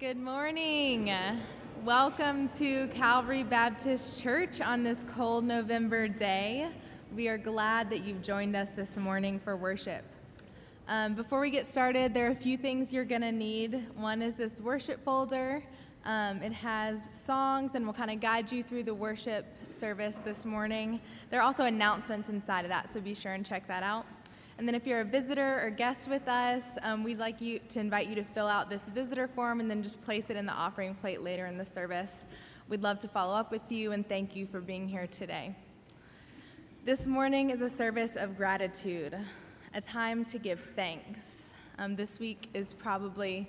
Good morning. Welcome to Calvary Baptist Church on this cold November day. We are glad that you've joined us this morning for worship. Um, before we get started, there are a few things you're going to need. One is this worship folder. Um, it has songs and will kind of guide you through the worship service this morning. There are also announcements inside of that, so be sure and check that out. And then if you're a visitor or guest with us, um, we'd like you to invite you to fill out this visitor form and then just place it in the offering plate later in the service. We'd love to follow up with you and thank you for being here today. This morning is a service of gratitude, a time to give thanks. Um, this week is probably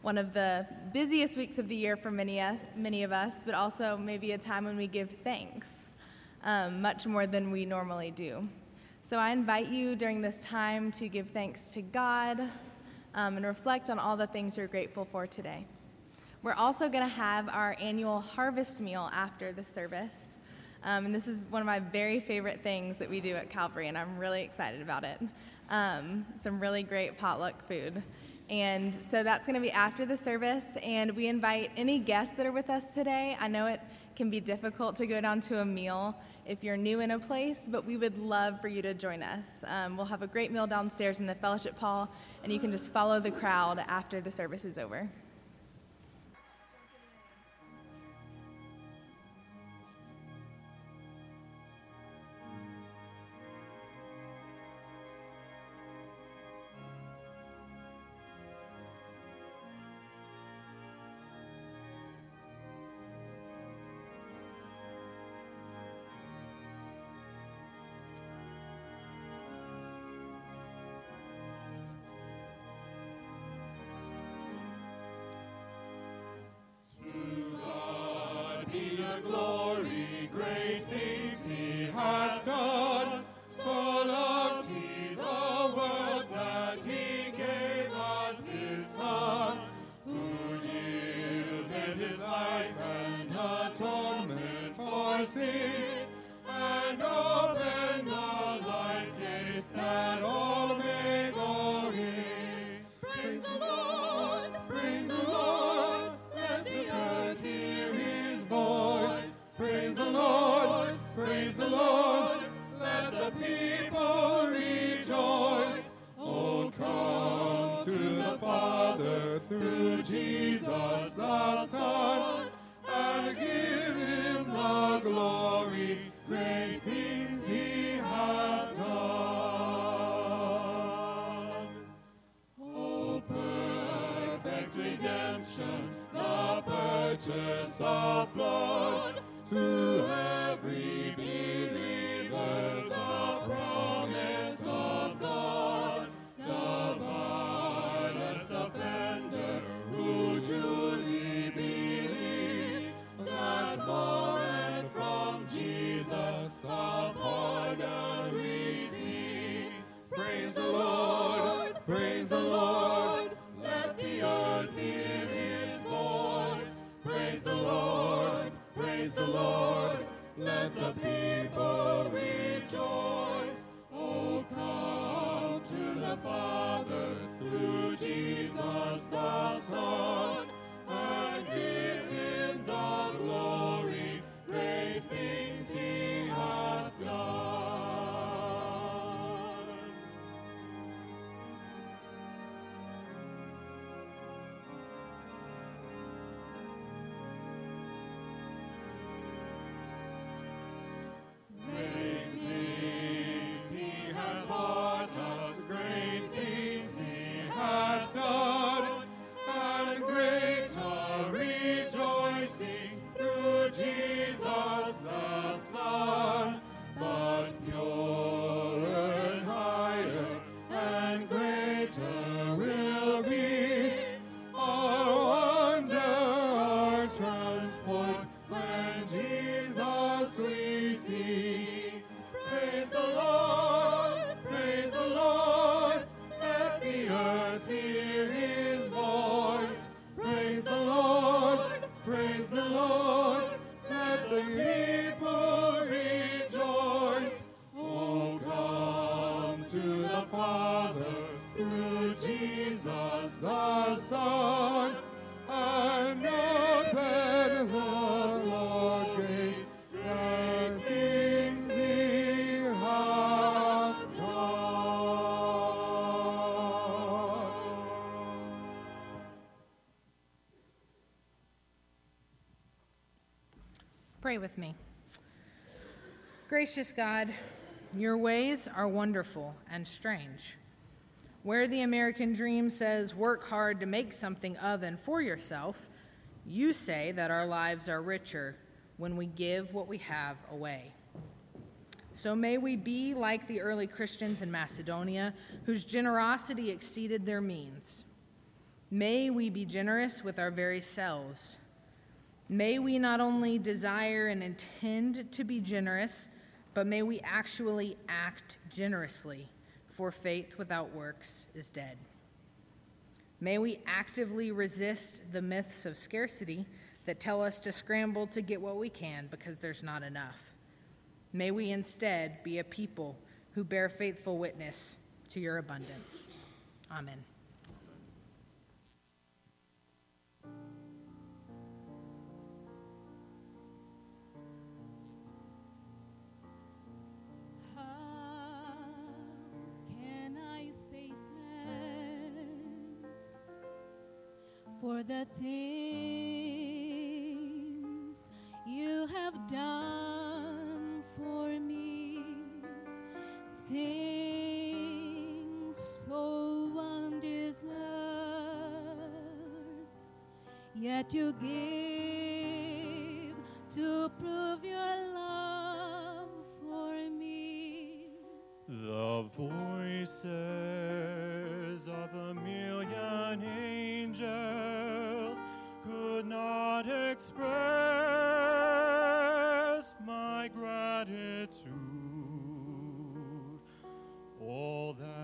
one of the busiest weeks of the year for many, us, many of us, but also maybe a time when we give thanks um, much more than we normally do. So I invite you during this time to give thanks to God um, and reflect on all the things you're grateful for today. We're also going to have our annual harvest meal after the service. Um, and this is one of my very favorite things that we do at Calvary, and I'm really excited about it. Um, some really great potluck food. And so that's going to be after the service, and we invite any guests that are with us today. I know it can be difficult to go down to a meal if you're new in a place, but we would love for you to join us. Um, we'll have a great meal downstairs in the fellowship hall, and you can just follow the crowd after the service is over. glory. saw the Father. With me. Gracious God, your ways are wonderful and strange. Where the American dream says work hard to make something of and for yourself, you say that our lives are richer when we give what we have away. So may we be like the early Christians in Macedonia, whose generosity exceeded their means. May we be generous with our very selves. May we not only desire and intend to be generous, but may we actually act generously, for faith without works is dead. May we actively resist the myths of scarcity that tell us to scramble to get what we can because there's not enough. May we instead be a people who bear faithful witness to your abundance. Amen. For the things you have done for me. Things so undeserved, yet you give to prove your love for me. The voices of a million angels could not express my gratitude. All that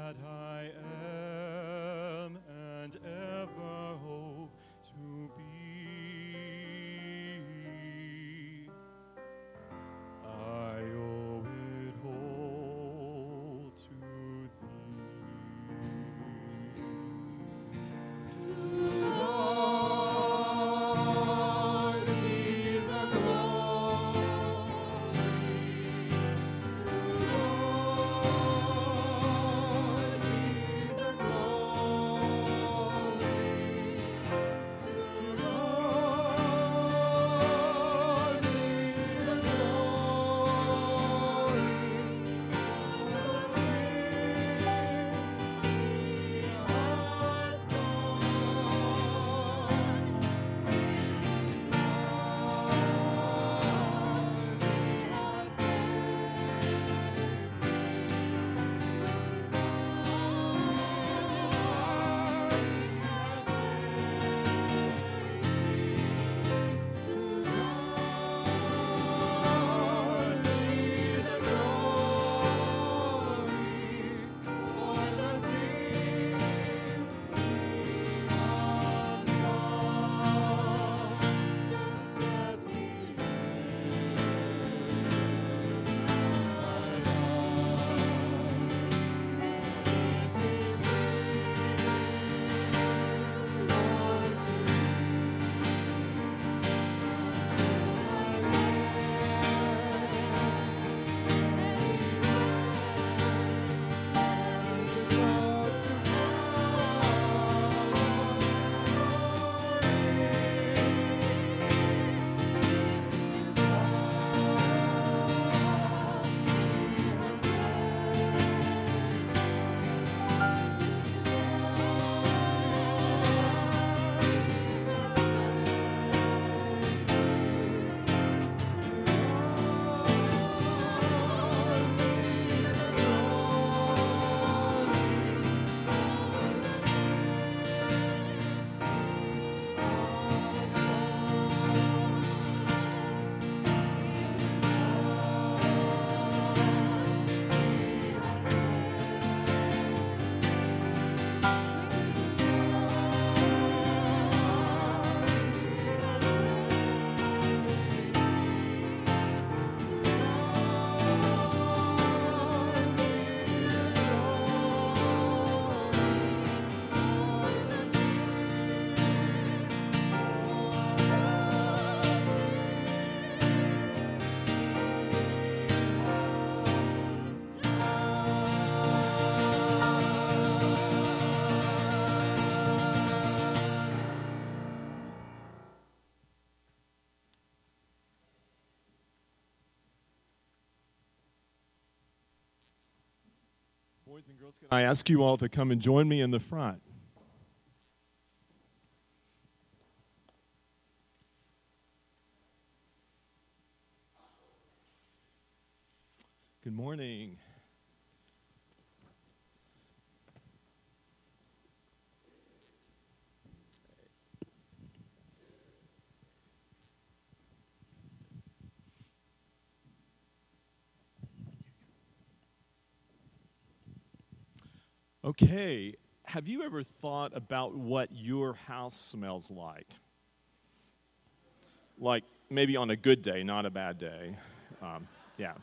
I ask you all to come and join me in the front? Good morning. Okay, have you ever thought about what your house smells like? Like maybe on a good day, not a bad day. Um, yeah,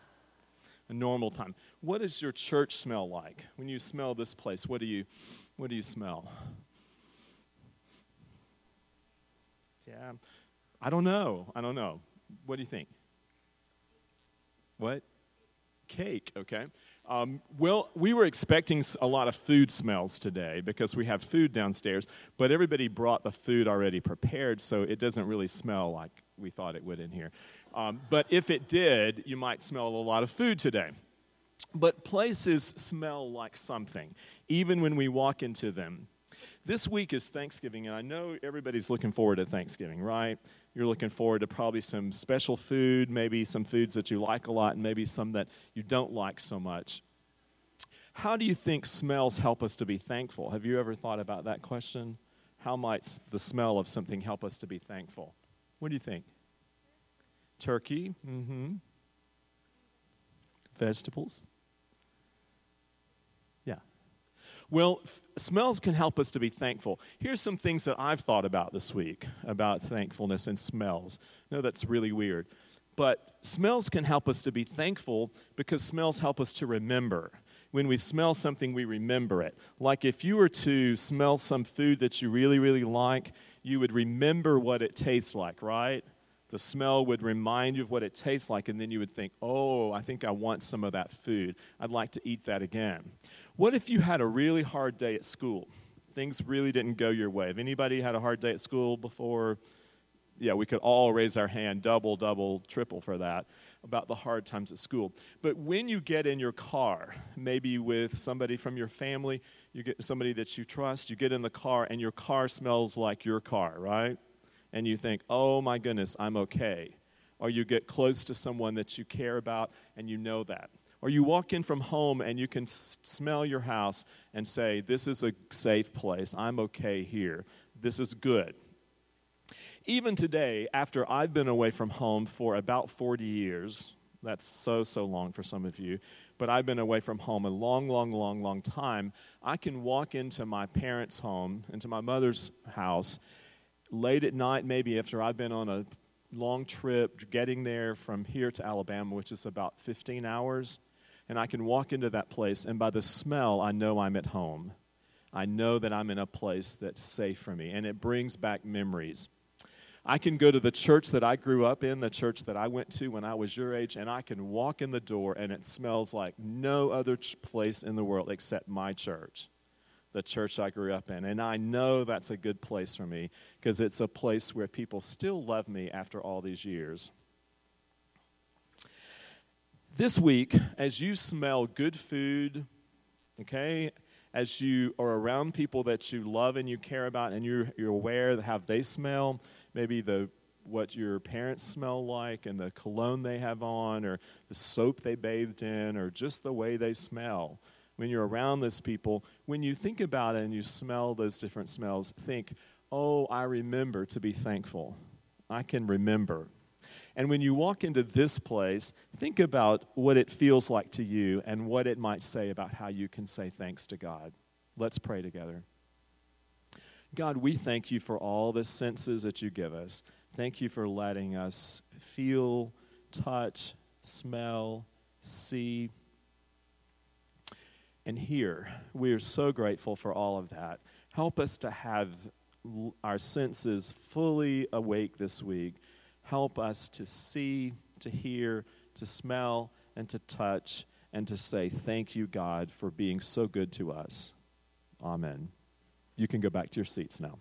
a normal time. What does your church smell like? When you smell this place, what do you, what do you smell? Yeah, I don't know. I don't know. What do you think? What? Cake, okay. Um, well, we were expecting a lot of food smells today because we have food downstairs, but everybody brought the food already prepared, so it doesn't really smell like we thought it would in here. Um, but if it did, you might smell a lot of food today. But places smell like something, even when we walk into them. This week is Thanksgiving, and I know everybody's looking forward to Thanksgiving, right? You're looking forward to probably some special food, maybe some foods that you like a lot, and maybe some that you don't like so much. How do you think smells help us to be thankful? Have you ever thought about that question? How might the smell of something help us to be thankful? What do you think? Turkey? Mm-hmm. Vegetables? Yeah. Well, f- smells can help us to be thankful. Here's some things that I've thought about this week about thankfulness and smells. No, that's really weird. But smells can help us to be thankful because smells help us to remember. When we smell something, we remember it. Like if you were to smell some food that you really, really like, you would remember what it tastes like, right? The smell would remind you of what it tastes like, and then you would think, oh, I think I want some of that food. I'd like to eat that again. What if you had a really hard day at school? Things really didn't go your way. Have anybody had a hard day at school before? Yeah, we could all raise our hand, double, double, triple for that, about the hard times at school. But when you get in your car, maybe with somebody from your family, you get somebody that you trust, you get in the car, and your car smells like your car, right? and you think, oh my goodness, I'm okay. Or you get close to someone that you care about and you know that. Or you walk in from home and you can s- smell your house and say, this is a safe place. I'm okay here. This is good. Even today, after I've been away from home for about 40 years, that's so, so long for some of you, but I've been away from home a long, long, long, long time. I can walk into my parents' home, into my mother's house, late at night, maybe after I've been on a long trip, getting there from here to Alabama, which is about 15 hours, and I can walk into that place, and by the smell, I know I'm at home. I know that I'm in a place that's safe for me, and it brings back memories. I can go to the church that I grew up in, the church that I went to when I was your age, and I can walk in the door, and it smells like no other place in the world except my church the church I grew up in. And I know that's a good place for me because it's a place where people still love me after all these years. This week, as you smell good food, okay, as you are around people that you love and you care about and you're, you're aware of how they smell, maybe the what your parents smell like and the cologne they have on or the soap they bathed in or just the way they smell when you're around those people, when you think about it and you smell those different smells, think, oh, I remember to be thankful. I can remember. And when you walk into this place, think about what it feels like to you and what it might say about how you can say thanks to God. Let's pray together. God, we thank you for all the senses that you give us. Thank you for letting us feel, touch, smell, see, and hear. We are so grateful for all of that. Help us to have our senses fully awake this week. Help us to see, to hear, to smell, and to touch, and to say, Thank you, God, for being so good to us. Amen. You can go back to your seats now.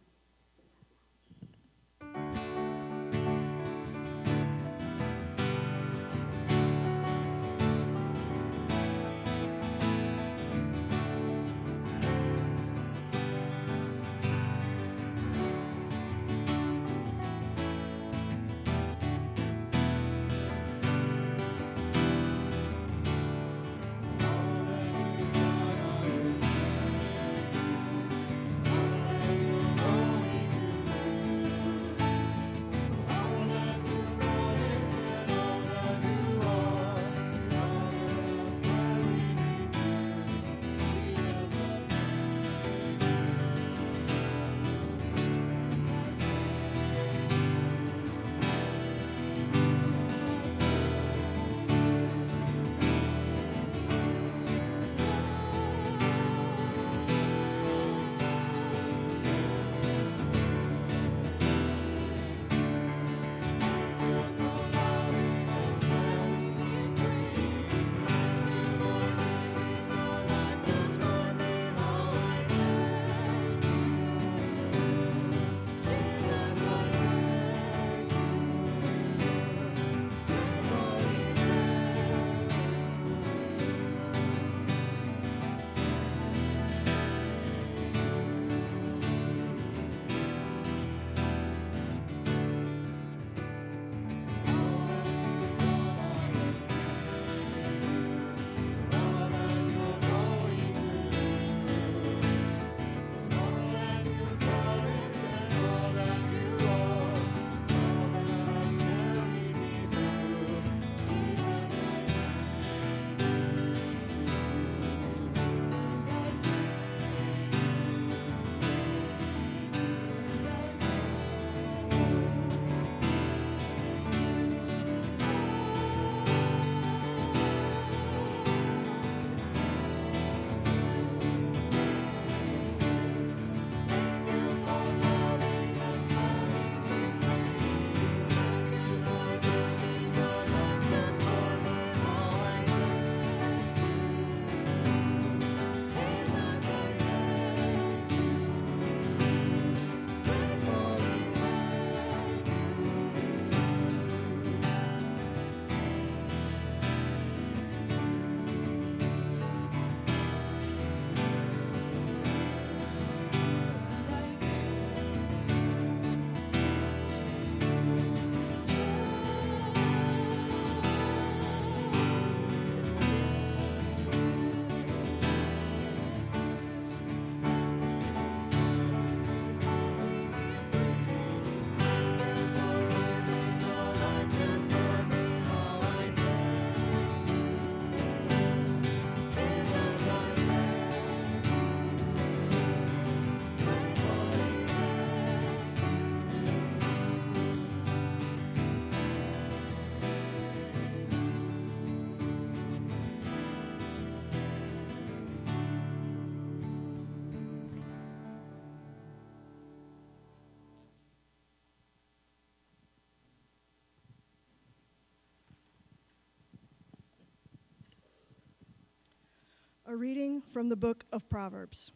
A reading from the book of Proverbs.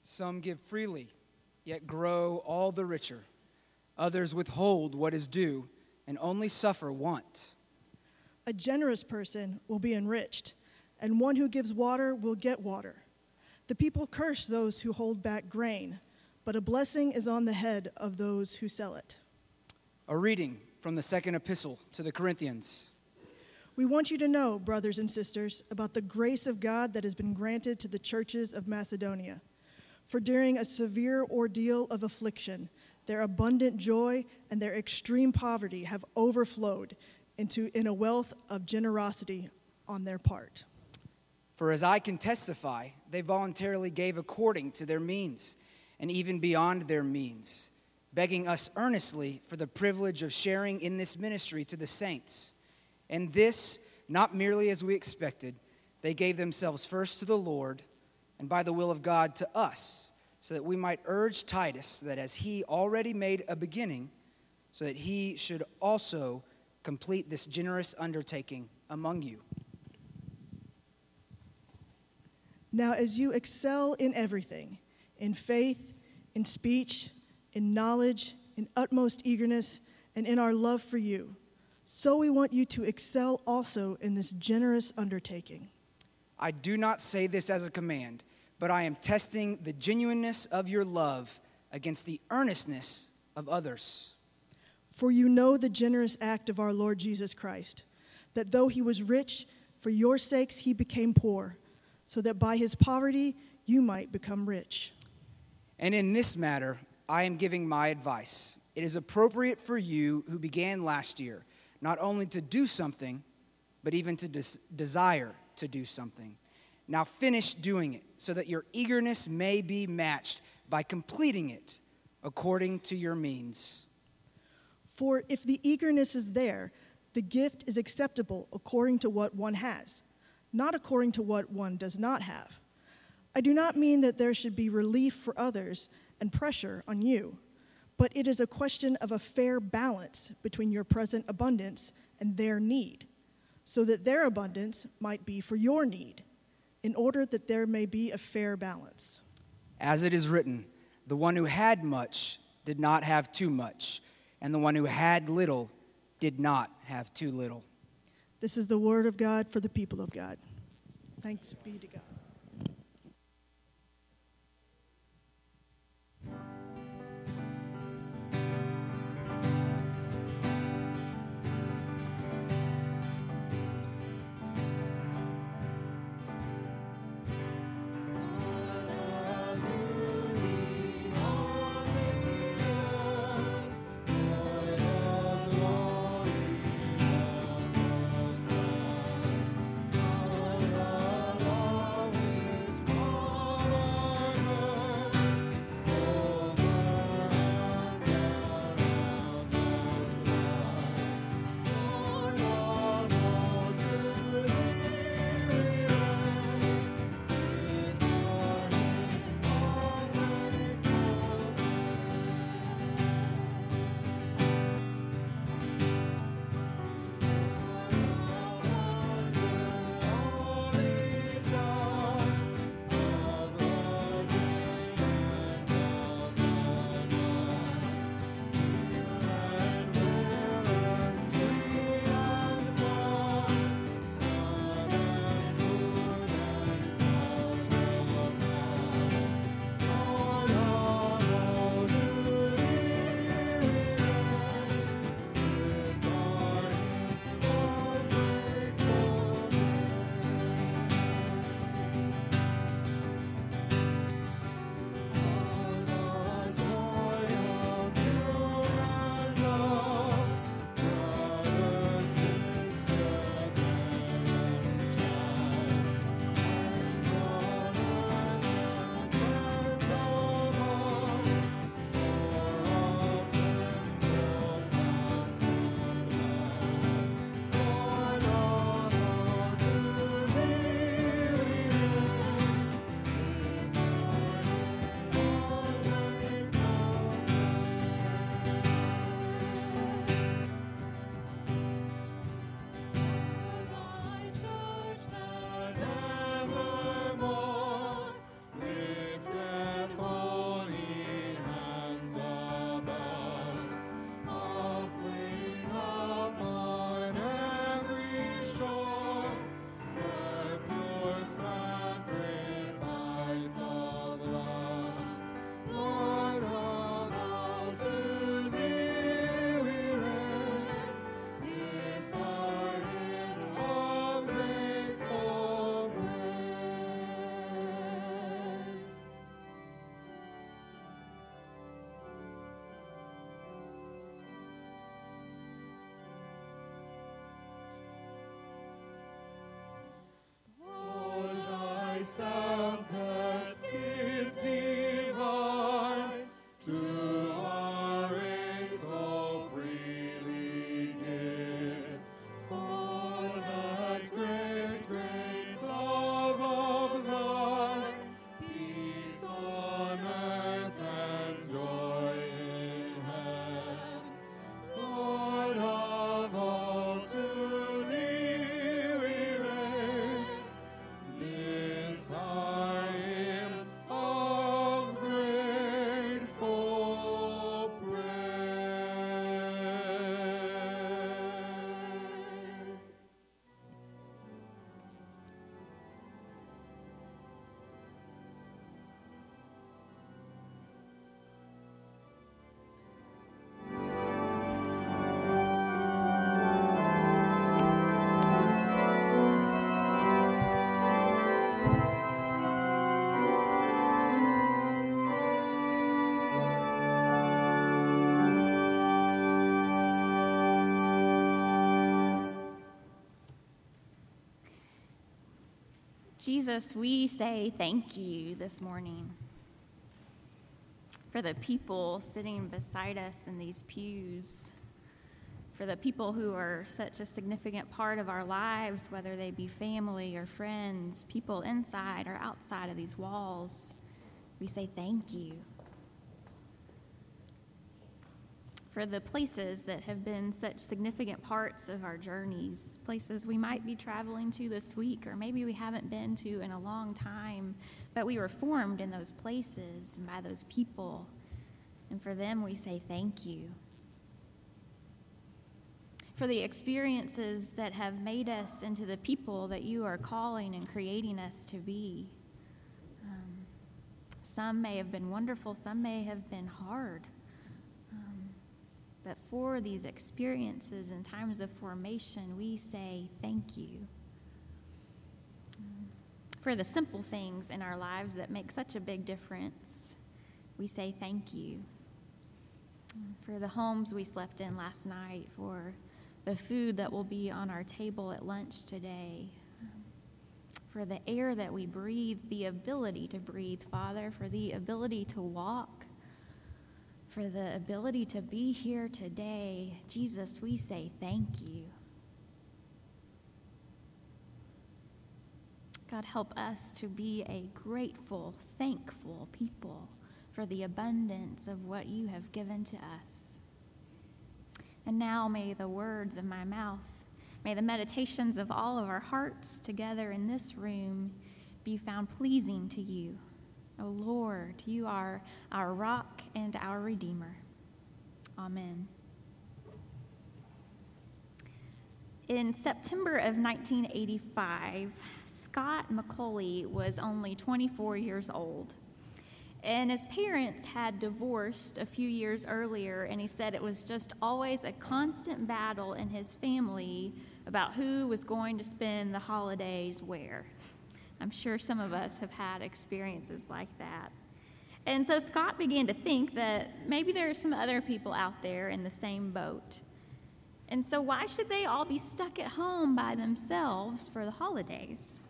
Some give freely, yet grow all the richer. Others withhold what is due and only suffer want. A generous person will be enriched, and one who gives water will get water. The people curse those who hold back grain, but a blessing is on the head of those who sell it. A reading from the second epistle to the Corinthians. We want you to know, brothers and sisters, about the grace of God that has been granted to the churches of Macedonia. For during a severe ordeal of affliction, their abundant joy and their extreme poverty have overflowed into in a wealth of generosity on their part. For as I can testify, they voluntarily gave according to their means, and even beyond their means, begging us earnestly for the privilege of sharing in this ministry to the saints. And this, not merely as we expected, they gave themselves first to the Lord, and by the will of God to us, so that we might urge Titus that as he already made a beginning, so that he should also complete this generous undertaking among you. Now, as you excel in everything, in faith, in speech, in knowledge, in utmost eagerness, and in our love for you, so we want you to excel also in this generous undertaking. I do not say this as a command, but I am testing the genuineness of your love against the earnestness of others. For you know the generous act of our Lord Jesus Christ, that though he was rich, for your sakes he became poor, so that by his poverty you might become rich. And in this matter, I am giving my advice. It is appropriate for you who began last year not only to do something, but even to des- desire to do something. Now finish doing it, so that your eagerness may be matched by completing it according to your means. For if the eagerness is there, the gift is acceptable according to what one has, not according to what one does not have. I do not mean that there should be relief for others and pressure on you, but it is a question of a fair balance between your present abundance and their need, so that their abundance might be for your need, in order that there may be a fair balance. As it is written, the one who had much did not have too much, and the one who had little did not have too little. This is the word of God for the people of God. Thanks be to God. Jesus, we say thank you this morning for the people sitting beside us in these pews, for the people who are such a significant part of our lives, whether they be family or friends, people inside or outside of these walls. We say thank you. For the places that have been such significant parts of our journeys, places we might be traveling to this week, or maybe we haven't been to in a long time, but we were formed in those places and by those people. And for them, we say thank you. For the experiences that have made us into the people that you are calling and creating us to be. Um, some may have been wonderful, some may have been hard. But for these experiences and times of formation, we say thank you. For the simple things in our lives that make such a big difference, we say thank you. For the homes we slept in last night, for the food that will be on our table at lunch today, for the air that we breathe, the ability to breathe, Father, for the ability to walk for the ability to be here today. Jesus, we say thank you. God, help us to be a grateful, thankful people for the abundance of what you have given to us. And now may the words of my mouth, may the meditations of all of our hearts together in this room be found pleasing to you. O Lord, you are our rock and our Redeemer. Amen. In September of 1985, Scott Macaulay was only 24 years old. And his parents had divorced a few years earlier, and he said it was just always a constant battle in his family about who was going to spend the holidays where. I'm sure some of us have had experiences like that. And so Scott began to think that maybe there are some other people out there in the same boat. And so, why should they all be stuck at home by themselves for the holidays?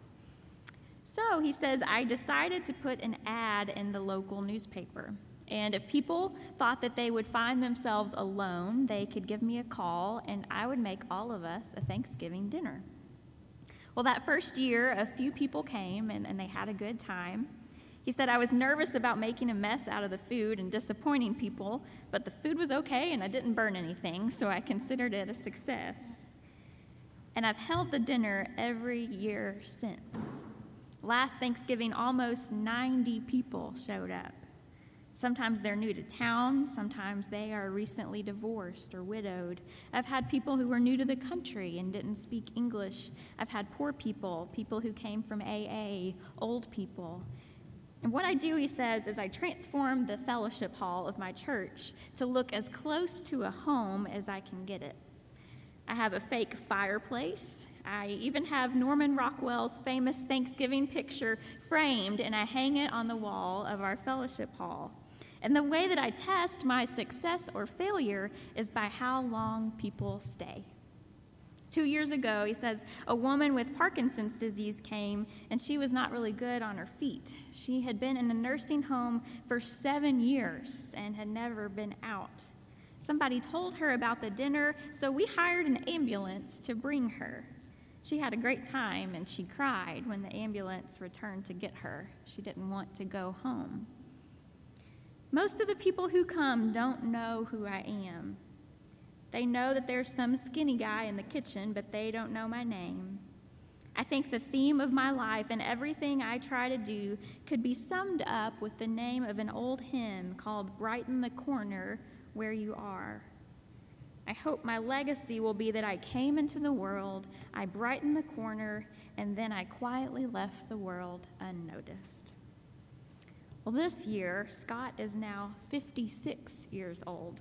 So he says, I decided to put an ad in the local newspaper. And if people thought that they would find themselves alone, they could give me a call, and I would make all of us a Thanksgiving dinner. Well, that first year, a few people came and, and they had a good time. He said, I was nervous about making a mess out of the food and disappointing people, but the food was okay and I didn't burn anything, so I considered it a success. And I've held the dinner every year since. Last Thanksgiving, almost 90 people showed up. Sometimes they're new to town, sometimes they are recently divorced or widowed. I've had people who were new to the country and didn't speak English. I've had poor people, people who came from AA, old people. And what I do, he says, is I transform the fellowship hall of my church to look as close to a home as I can get it. I have a fake fireplace. I even have Norman Rockwell's famous Thanksgiving picture framed, and I hang it on the wall of our fellowship hall. And the way that I test my success or failure is by how long people stay. Two years ago, he says, a woman with Parkinson's disease came and she was not really good on her feet. She had been in a nursing home for seven years and had never been out. Somebody told her about the dinner, so we hired an ambulance to bring her. She had a great time and she cried when the ambulance returned to get her. She didn't want to go home. Most of the people who come don't know who I am. They know that there's some skinny guy in the kitchen, but they don't know my name. I think the theme of my life and everything I try to do could be summed up with the name of an old hymn called Brighten the Corner Where You Are. I hope my legacy will be that I came into the world, I brightened the corner, and then I quietly left the world unnoticed. Well, this year, Scott is now 56 years old.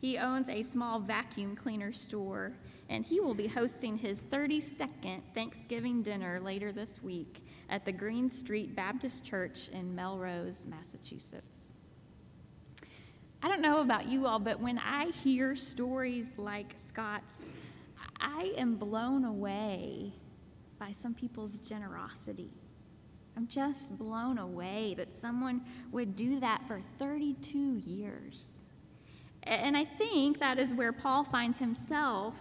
He owns a small vacuum cleaner store, and he will be hosting his 32nd Thanksgiving dinner later this week at the Green Street Baptist Church in Melrose, Massachusetts. I don't know about you all, but when I hear stories like Scott's, I am blown away by some people's generosity I'm just blown away that someone would do that for 32 years. And I think that is where Paul finds himself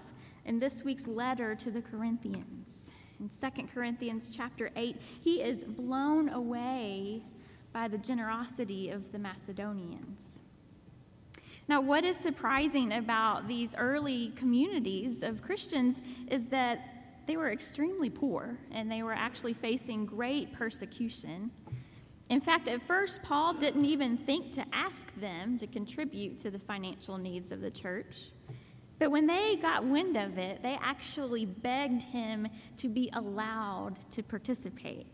in this week's letter to the Corinthians. In 2 Corinthians chapter 8, he is blown away by the generosity of the Macedonians. Now, what is surprising about these early communities of Christians is that they were extremely poor and they were actually facing great persecution. In fact, at first, Paul didn't even think to ask them to contribute to the financial needs of the church. But when they got wind of it, they actually begged him to be allowed to participate.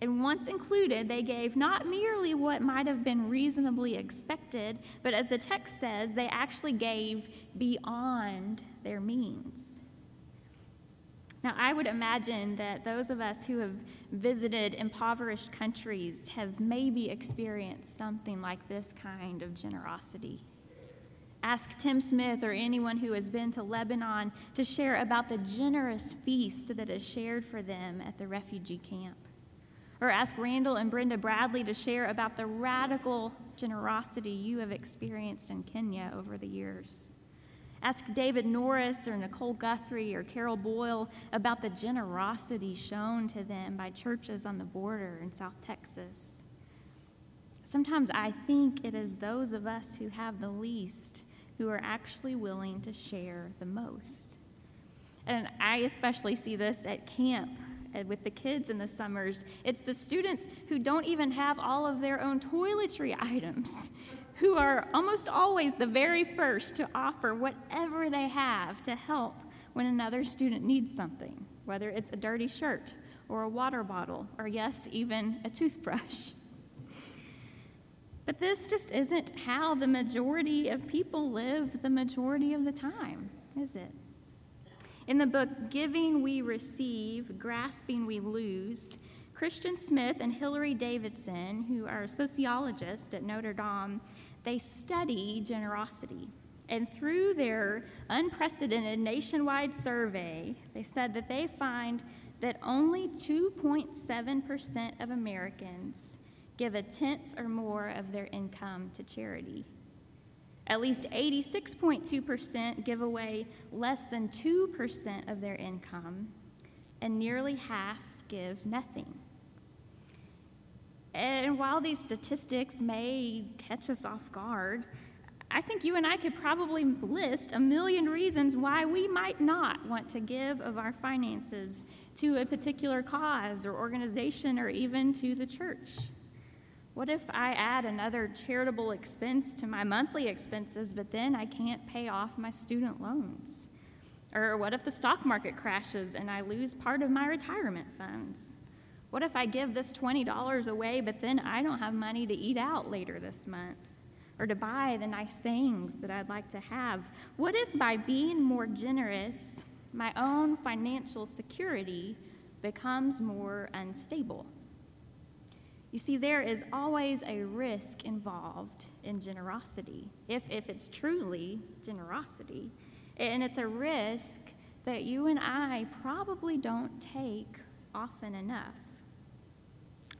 And once included, they gave not merely what might have been reasonably expected, but as the text says, they actually gave beyond their means. Now, I would imagine that those of us who have visited impoverished countries have maybe experienced something like this kind of generosity. Ask Tim Smith or anyone who has been to Lebanon to share about the generous feast that is shared for them at the refugee camp. Or ask Randall and Brenda Bradley to share about the radical generosity you have experienced in Kenya over the years. Ask David Norris or Nicole Guthrie or Carol Boyle about the generosity shown to them by churches on the border in South Texas. Sometimes I think it is those of us who have the least who are actually willing to share the most. And I especially see this at camp uh, with the kids in the summers. It's the students who don't even have all of their own toiletry items, who are almost always the very first to offer whatever they have to help when another student needs something, whether it's a dirty shirt or a water bottle, or yes, even a toothbrush. But this just isn't how the majority of people live the majority of the time, is it? In the book Giving We Receive, Grasping We Lose, Christian Smith and Hilary Davidson, who are sociologists at Notre Dame, they study generosity. And through their unprecedented nationwide survey, they said that they find that only 2.7% of Americans give a tenth or more of their income to charity. At least 86.2% give away less than 2% of their income, and nearly half give nothing. And while these statistics may catch us off guard, I think you and I could probably list a million reasons why we might not want to give of our finances to a particular cause or organization or even to the church. What if I add another charitable expense to my monthly expenses, but then I can't pay off my student loans? Or what if the stock market crashes and I lose part of my retirement funds? What if I give this $20 away, but then I don't have money to eat out later this month? Or to buy the nice things that I'd like to have? What if by being more generous, my own financial security becomes more unstable? You see, there is always a risk involved in generosity, if, if it's truly generosity. And it's a risk that you and I probably don't take often enough.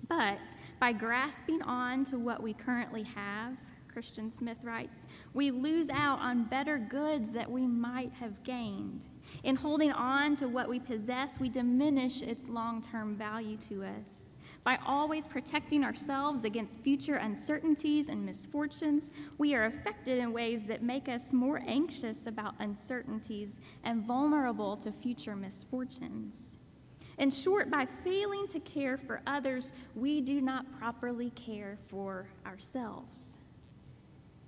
But by grasping on to what we currently have, Christian Smith writes, we lose out on better goods that we might have gained. In holding on to what we possess, we diminish its long term value to us. By always protecting ourselves against future uncertainties and misfortunes, we are affected in ways that make us more anxious about uncertainties and vulnerable to future misfortunes. In short, by failing to care for others, we do not properly care for ourselves.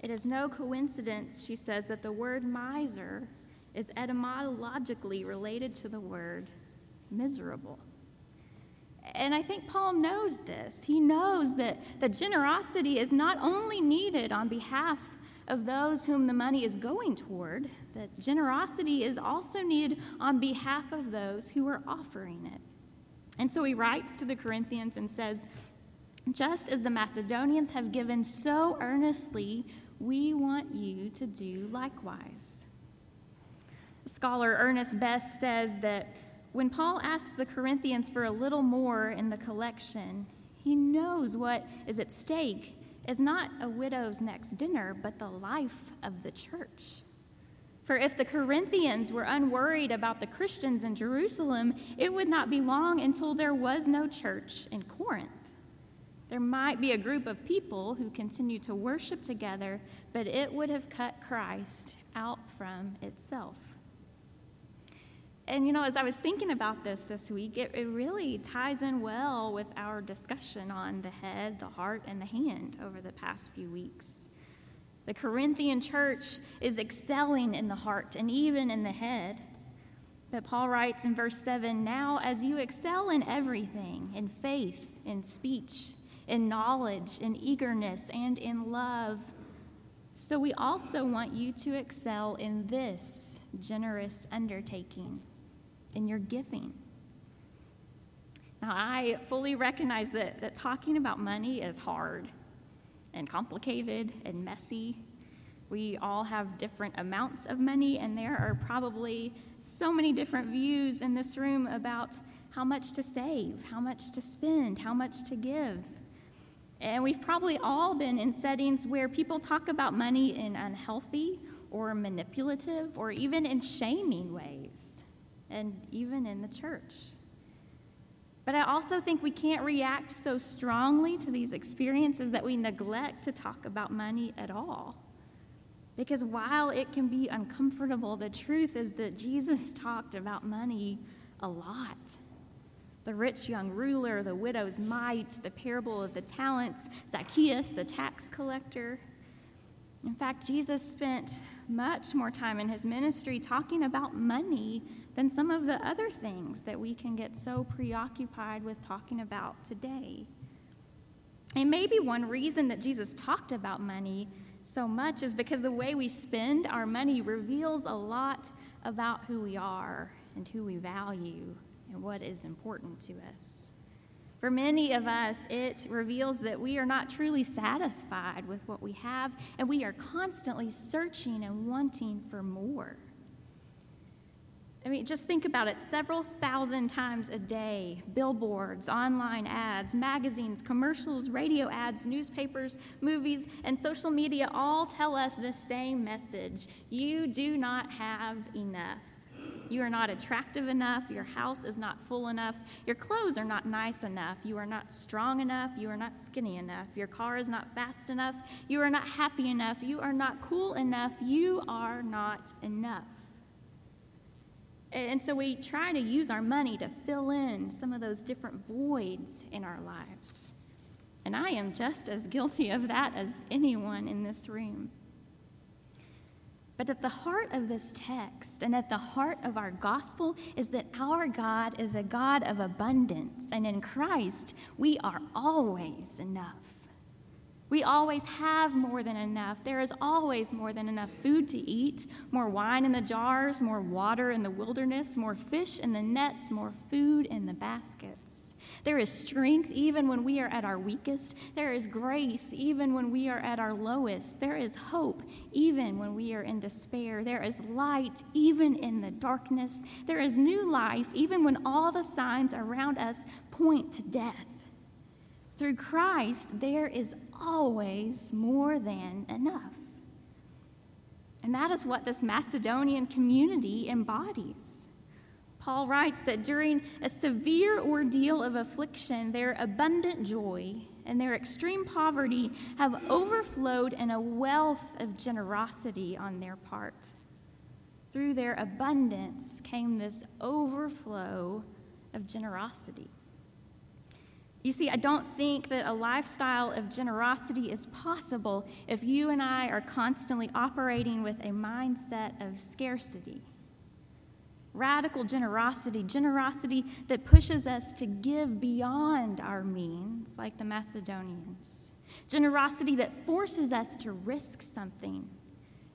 It is no coincidence, she says, that the word miser is etymologically related to the word miserable. And I think Paul knows this. He knows that, that generosity is not only needed on behalf of those whom the money is going toward, that generosity is also needed on behalf of those who are offering it. And so he writes to the Corinthians and says, Just as the Macedonians have given so earnestly, we want you to do likewise. Scholar Ernest Best says that when Paul asks the Corinthians for a little more in the collection, he knows what is at stake is not a widow's next dinner, but the life of the church. For if the Corinthians were unworried about the Christians in Jerusalem, it would not be long until there was no church in Corinth. There might be a group of people who continue to worship together, but it would have cut Christ out from itself. And you know, as I was thinking about this this week, it, it really ties in well with our discussion on the head, the heart, and the hand over the past few weeks. The Corinthian church is excelling in the heart and even in the head. But Paul writes in verse 7 Now, as you excel in everything, in faith, in speech, in knowledge, in eagerness, and in love, so we also want you to excel in this generous undertaking in your giving. Now, I fully recognize that, that talking about money is hard and complicated and messy. We all have different amounts of money, and there are probably so many different views in this room about how much to save, how much to spend, how much to give. And we've probably all been in settings where people talk about money in unhealthy or manipulative or even in shaming ways and even in the church. But I also think we can't react so strongly to these experiences that we neglect to talk about money at all. Because while it can be uncomfortable, the truth is that Jesus talked about money a lot. The rich young ruler, the widow's mite, the parable of the talents, Zacchaeus, the tax collector. In fact, Jesus spent much more time in his ministry talking about money than some of the other things that we can get so preoccupied with talking about today. And maybe one reason that Jesus talked about money so much is because the way we spend our money reveals a lot about who we are and who we value and what is important to us. For many of us, it reveals that we are not truly satisfied with what we have, and we are constantly searching and wanting for more. I mean, just think about it several thousand times a day billboards, online ads, magazines, commercials, radio ads, newspapers, movies, and social media all tell us the same message you do not have enough. You are not attractive enough. Your house is not full enough. Your clothes are not nice enough. You are not strong enough. You are not skinny enough. Your car is not fast enough. You are not happy enough. You are not cool enough. You are not enough. And so we try to use our money to fill in some of those different voids in our lives. And I am just as guilty of that as anyone in this room. But at the heart of this text and at the heart of our gospel is that our God is a God of abundance, and in Christ we are always enough. We always have more than enough. There is always more than enough food to eat, more wine in the jars, more water in the wilderness, more fish in the nets, more food in the baskets. There is strength even when we are at our weakest. There is grace even when we are at our lowest. There is hope even when we are in despair. There is light even in the darkness. There is new life even when all the signs around us point to death. Through Christ, there is always more than enough. And that is what this Macedonian community embodies. Paul writes that during a severe ordeal of affliction, their abundant joy and their extreme poverty have overflowed in a wealth of generosity on their part. Through their abundance came this overflow of generosity. You see, I don't think that a lifestyle of generosity is possible if you and I are constantly operating with a mindset of scarcity. Radical generosity, generosity that pushes us to give beyond our means, like the Macedonians. Generosity that forces us to risk something.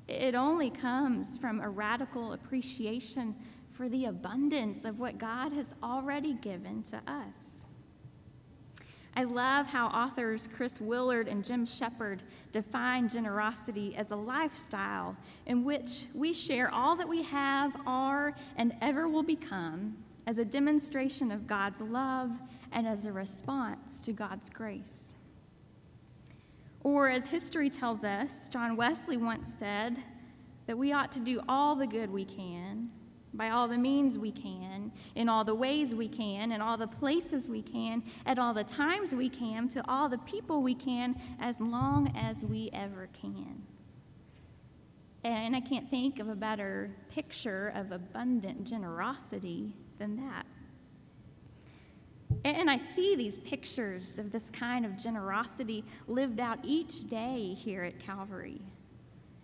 It only comes from a radical appreciation for the abundance of what God has already given to us. I love how authors Chris Willard and Jim Shepard define generosity as a lifestyle in which we share all that we have, are, and ever will become as a demonstration of God's love and as a response to God's grace. Or, as history tells us, John Wesley once said that we ought to do all the good we can, by all the means we can, in all the ways we can, in all the places we can, at all the times we can, to all the people we can, as long as we ever can. And I can't think of a better picture of abundant generosity than that. And I see these pictures of this kind of generosity lived out each day here at Calvary.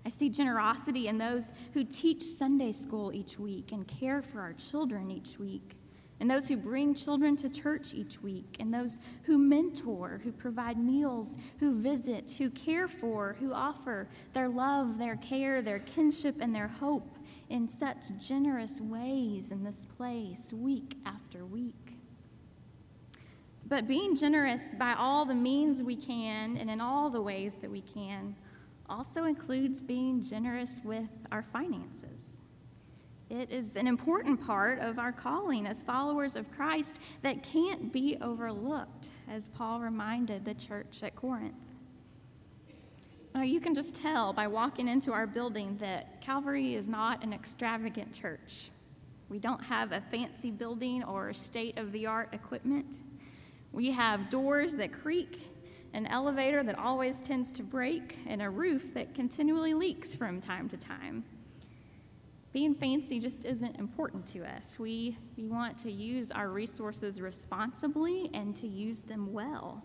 I see generosity in those who teach Sunday school each week and care for our children each week, and those who bring children to church each week, and those who mentor, who provide meals, who visit, who care for, who offer their love, their care, their kinship, and their hope in such generous ways in this place week after week. But being generous by all the means we can and in all the ways that we can also includes being generous with our finances. It is an important part of our calling as followers of Christ that can't be overlooked, as Paul reminded the church at Corinth. Now, you can just tell by walking into our building that Calvary is not an extravagant church. We don't have a fancy building or state of the art equipment. We have doors that creak, an elevator that always tends to break, and a roof that continually leaks from time to time. Being fancy just isn't important to us. We, we want to use our resources responsibly and to use them well.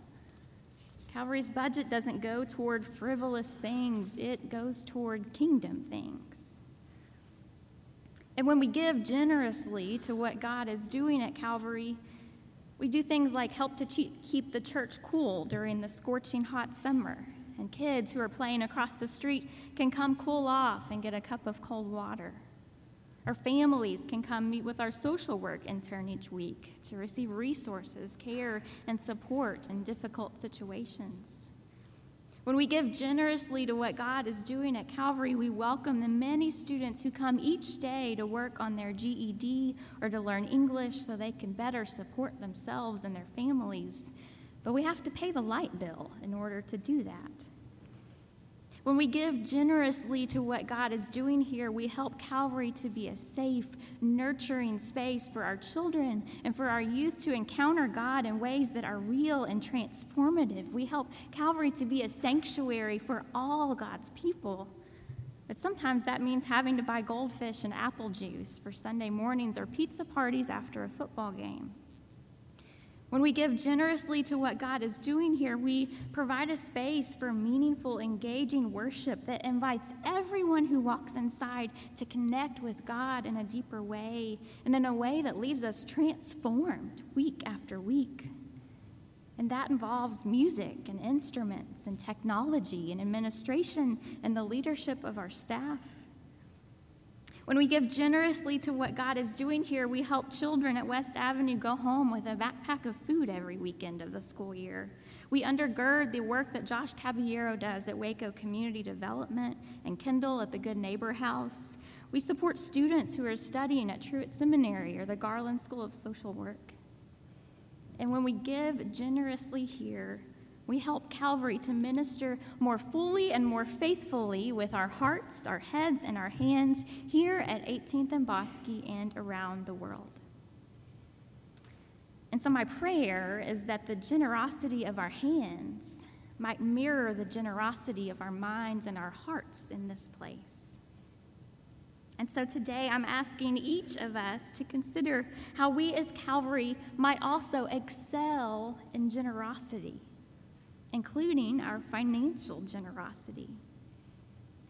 Calvary's budget doesn't go toward frivolous things, it goes toward kingdom things. And when we give generously to what God is doing at Calvary, we do things like help to keep the church cool during the scorching hot summer, and kids who are playing across the street can come cool off and get a cup of cold water. Our families can come meet with our social work intern each week to receive resources, care, and support in difficult situations. When we give generously to what God is doing at Calvary, we welcome the many students who come each day to work on their GED or to learn English so they can better support themselves and their families. But we have to pay the light bill in order to do that. When we give generously to what God is doing here, we help Calvary to be a safe, nurturing space for our children and for our youth to encounter God in ways that are real and transformative. We help Calvary to be a sanctuary for all God's people. But sometimes that means having to buy goldfish and apple juice for Sunday mornings or pizza parties after a football game. When we give generously to what God is doing here, we provide a space for meaningful, engaging worship that invites everyone who walks inside to connect with God in a deeper way and in a way that leaves us transformed week after week. And that involves music and instruments and technology and administration and the leadership of our staff. When we give generously to what God is doing here, we help children at West Avenue go home with a backpack of food every weekend of the school year. We undergird the work that Josh Caballero does at Waco Community Development and Kendall at the Good Neighbor House. We support students who are studying at Truett Seminary or the Garland School of Social Work. And when we give generously here, we help Calvary to minister more fully and more faithfully with our hearts, our heads, and our hands here at 18th and Bosque and around the world. And so, my prayer is that the generosity of our hands might mirror the generosity of our minds and our hearts in this place. And so today I'm asking each of us to consider how we as Calvary might also excel in generosity including our financial generosity.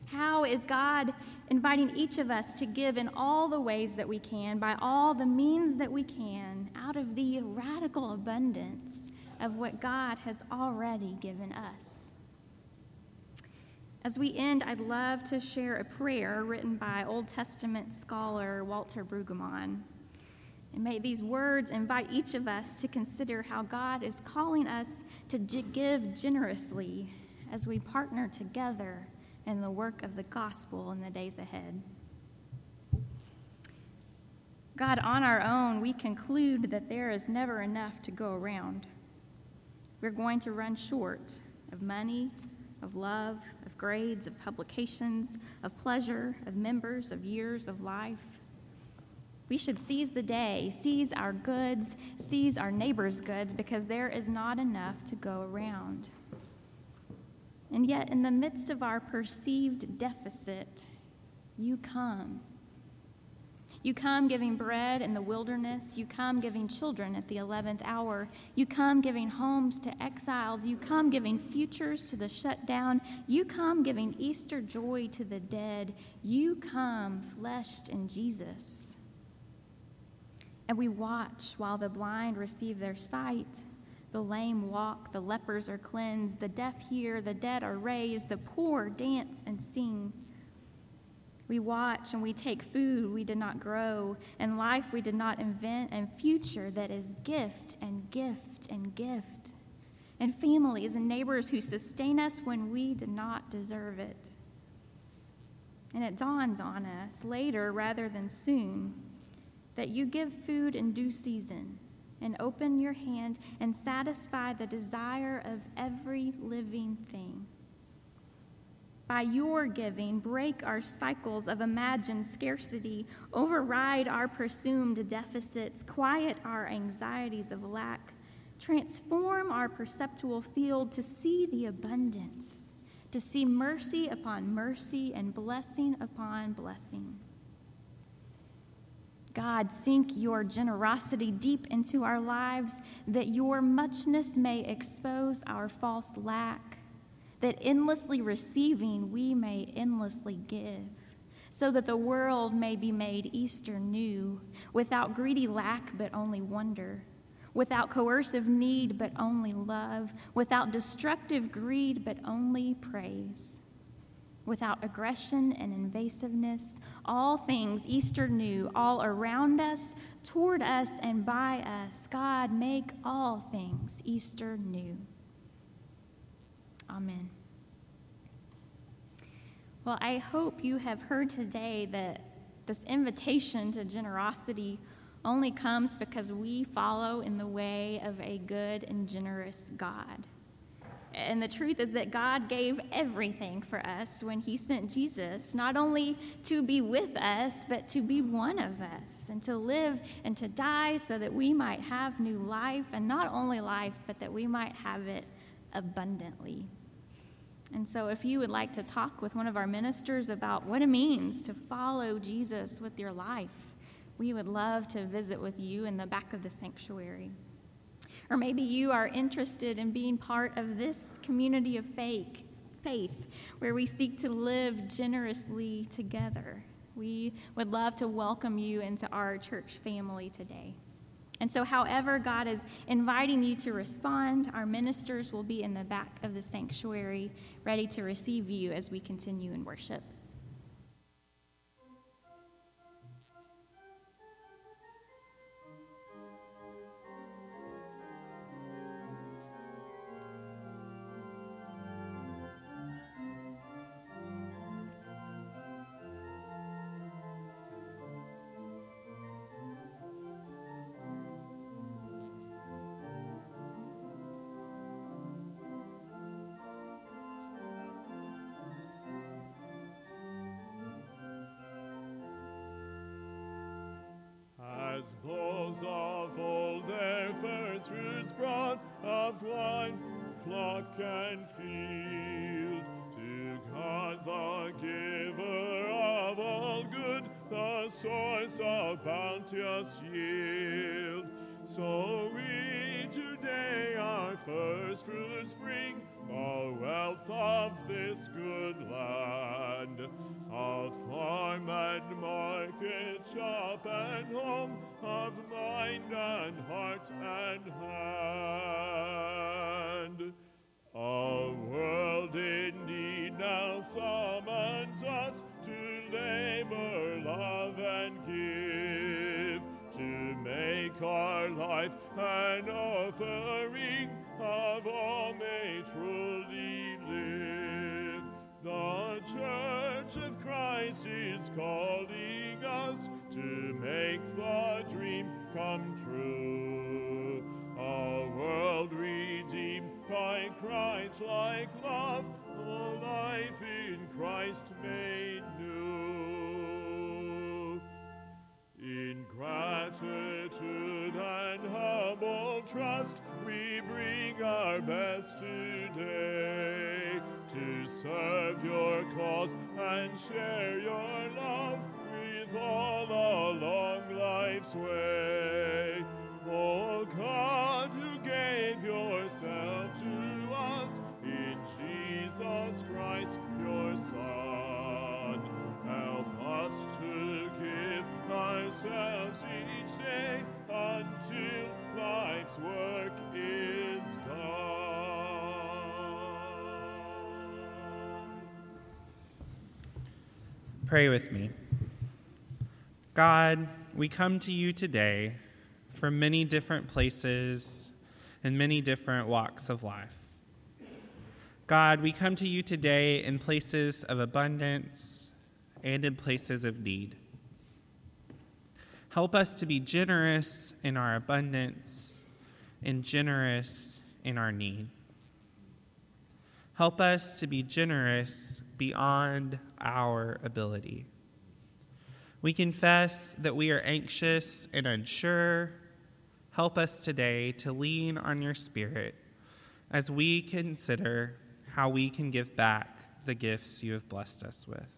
How is God inviting each of us to give in all the ways that we can, by all the means that we can, out of the radical abundance of what God has already given us? As we end, I'd love to share a prayer written by Old Testament scholar Walter Brueggemann. And may these words invite each of us to consider how God is calling us to give generously as we partner together in the work of the gospel in the days ahead. God, on our own, we conclude that there is never enough to go around. We're going to run short of money, of love, of grades, of publications, of pleasure, of members, of years of life. We should seize the day, seize our goods, seize our neighbor's goods, because there is not enough to go around. And yet, in the midst of our perceived deficit, you come. You come giving bread in the wilderness. You come giving children at the 11th hour. You come giving homes to exiles. You come giving futures to the shut down. You come giving Easter joy to the dead. You come fleshed in Jesus. And we watch while the blind receive their sight. The lame walk, the lepers are cleansed, the deaf hear, the dead are raised, the poor dance and sing. We watch and we take food we did not grow, and life we did not invent, and future that is gift and gift and gift, and families and neighbors who sustain us when we did not deserve it. And it dawns on us later rather than soon that you give food in due season and open your hand and satisfy the desire of every living thing. By your giving, break our cycles of imagined scarcity, override our presumed deficits, quiet our anxieties of lack, transform our perceptual field to see the abundance, to see mercy upon mercy and blessing upon blessing. God, sink your generosity deep into our lives that your muchness may expose our false lack that endlessly receiving we may endlessly give, so that the world may be made Easter new, without greedy lack but only wonder, without coercive need but only love, without destructive greed but only praise. Without aggression and invasiveness, all things Easter new, all around us, toward us, and by us, God, make all things Easter new. Amen. Well, I hope you have heard today that this invitation to generosity only comes because we follow in the way of a good and generous God. And the truth is that God gave everything for us when He sent Jesus, not only to be with us, but to be one of us and to live and to die so that we might have new life, and not only life, but that we might have it abundantly. And so, if you would like to talk with one of our ministers about what it means to follow Jesus with your life, we would love to visit with you in the back of the sanctuary. Or maybe you are interested in being part of this community of faith, faith where we seek to live generously together. We would love to welcome you into our church family today. And so, however, God is inviting you to respond, our ministers will be in the back of the sanctuary, ready to receive you as we continue in worship. Those of old their first fruits brought of wine, flock and field. To God the giver of all good, the source of bounteous yield. So we today our first fruits bring, the wealth of this good land, of farm and market, shop and home, of mind and heart and hand. A world indeed now summons us to labor, love, and give, to make our life an offering of all may truly live. The Church of Christ is calling to make the dream come true. A world redeemed by Christ like love, a life in Christ made new. In gratitude and humble trust, we bring our best today to serve your cause and share your love with all along life's way. Oh God, who gave yourself to us in Jesus Christ, your Son, help us to give ourselves each day until life's work is done. Pray with me. God, we come to you today from many different places and many different walks of life. God, we come to you today in places of abundance and in places of need. Help us to be generous in our abundance and generous in our need. Help us to be generous beyond our ability. We confess that we are anxious and unsure. Help us today to lean on your Spirit as we consider how we can give back the gifts you have blessed us with.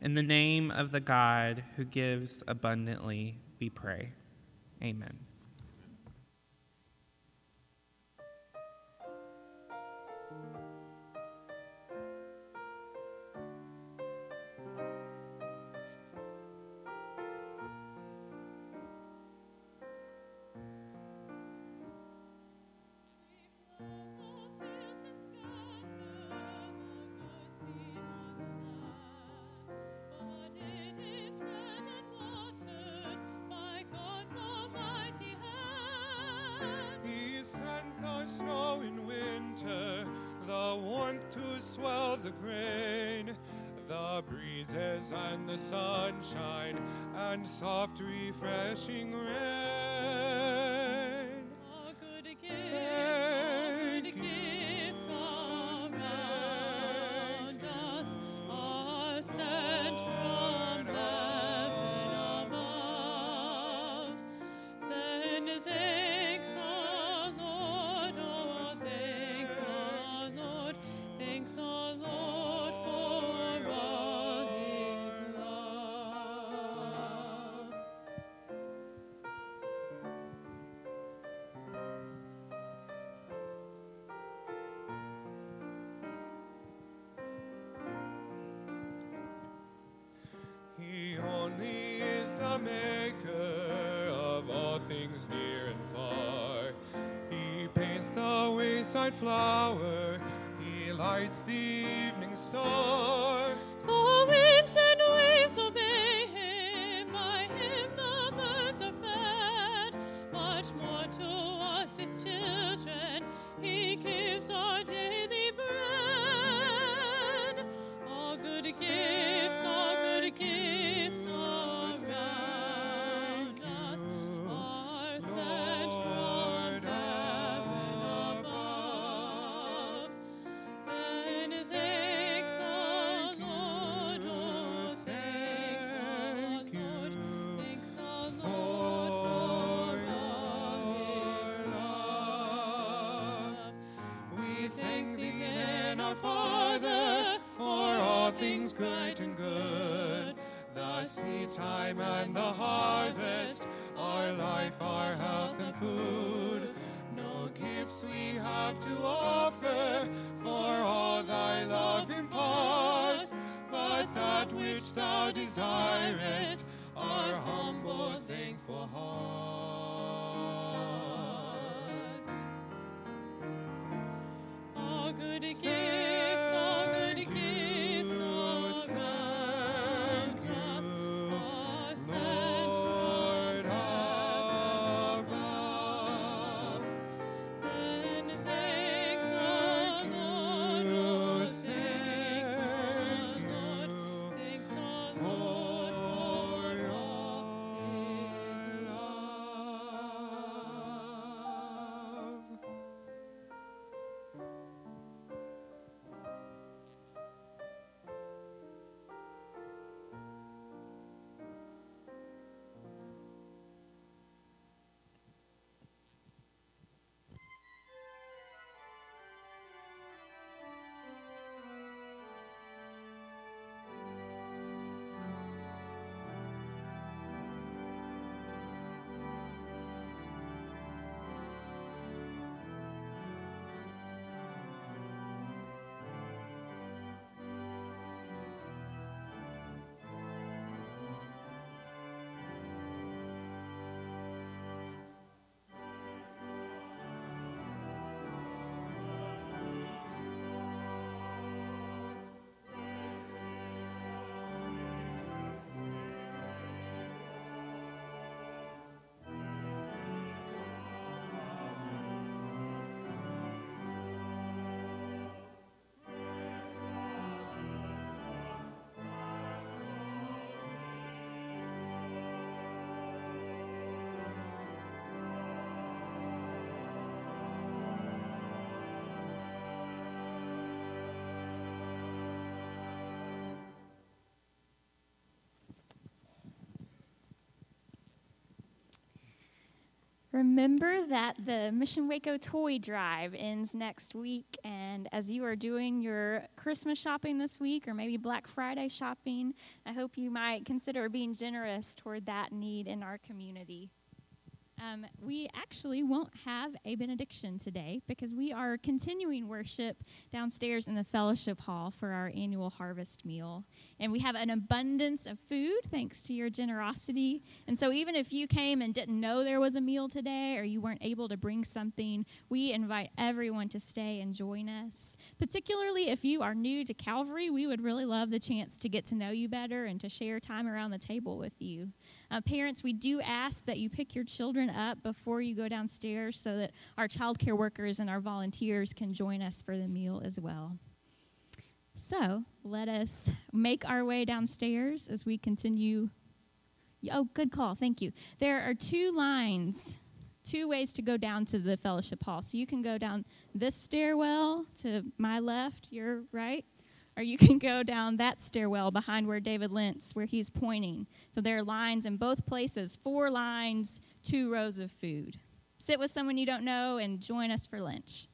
In the name of the God who gives abundantly, we pray. Amen. The warmth to swell the grain, the breezes and the sunshine, and soft refreshing rain. Flower, he lights the evening star. Time and the harvest, our life, our health and food. No gifts we have to offer, for all thy love imparts, but that which thou desirest, our humble, thankful hearts. All good gifts, Remember that the Mission Waco Toy Drive ends next week, and as you are doing your Christmas shopping this week or maybe Black Friday shopping, I hope you might consider being generous toward that need in our community. Um, we actually won't have a benediction today because we are continuing worship downstairs in the fellowship hall for our annual harvest meal. And we have an abundance of food thanks to your generosity. And so, even if you came and didn't know there was a meal today or you weren't able to bring something, we invite everyone to stay and join us. Particularly if you are new to Calvary, we would really love the chance to get to know you better and to share time around the table with you. Uh, parents, we do ask that you pick your children up before you go downstairs so that our child care workers and our volunteers can join us for the meal as well. So let us make our way downstairs as we continue. Oh, good call. Thank you. There are two lines, two ways to go down to the fellowship hall. So you can go down this stairwell to my left, your right, or you can go down that stairwell behind where David Lentz, where he's pointing. So there are lines in both places four lines, two rows of food. Sit with someone you don't know and join us for lunch.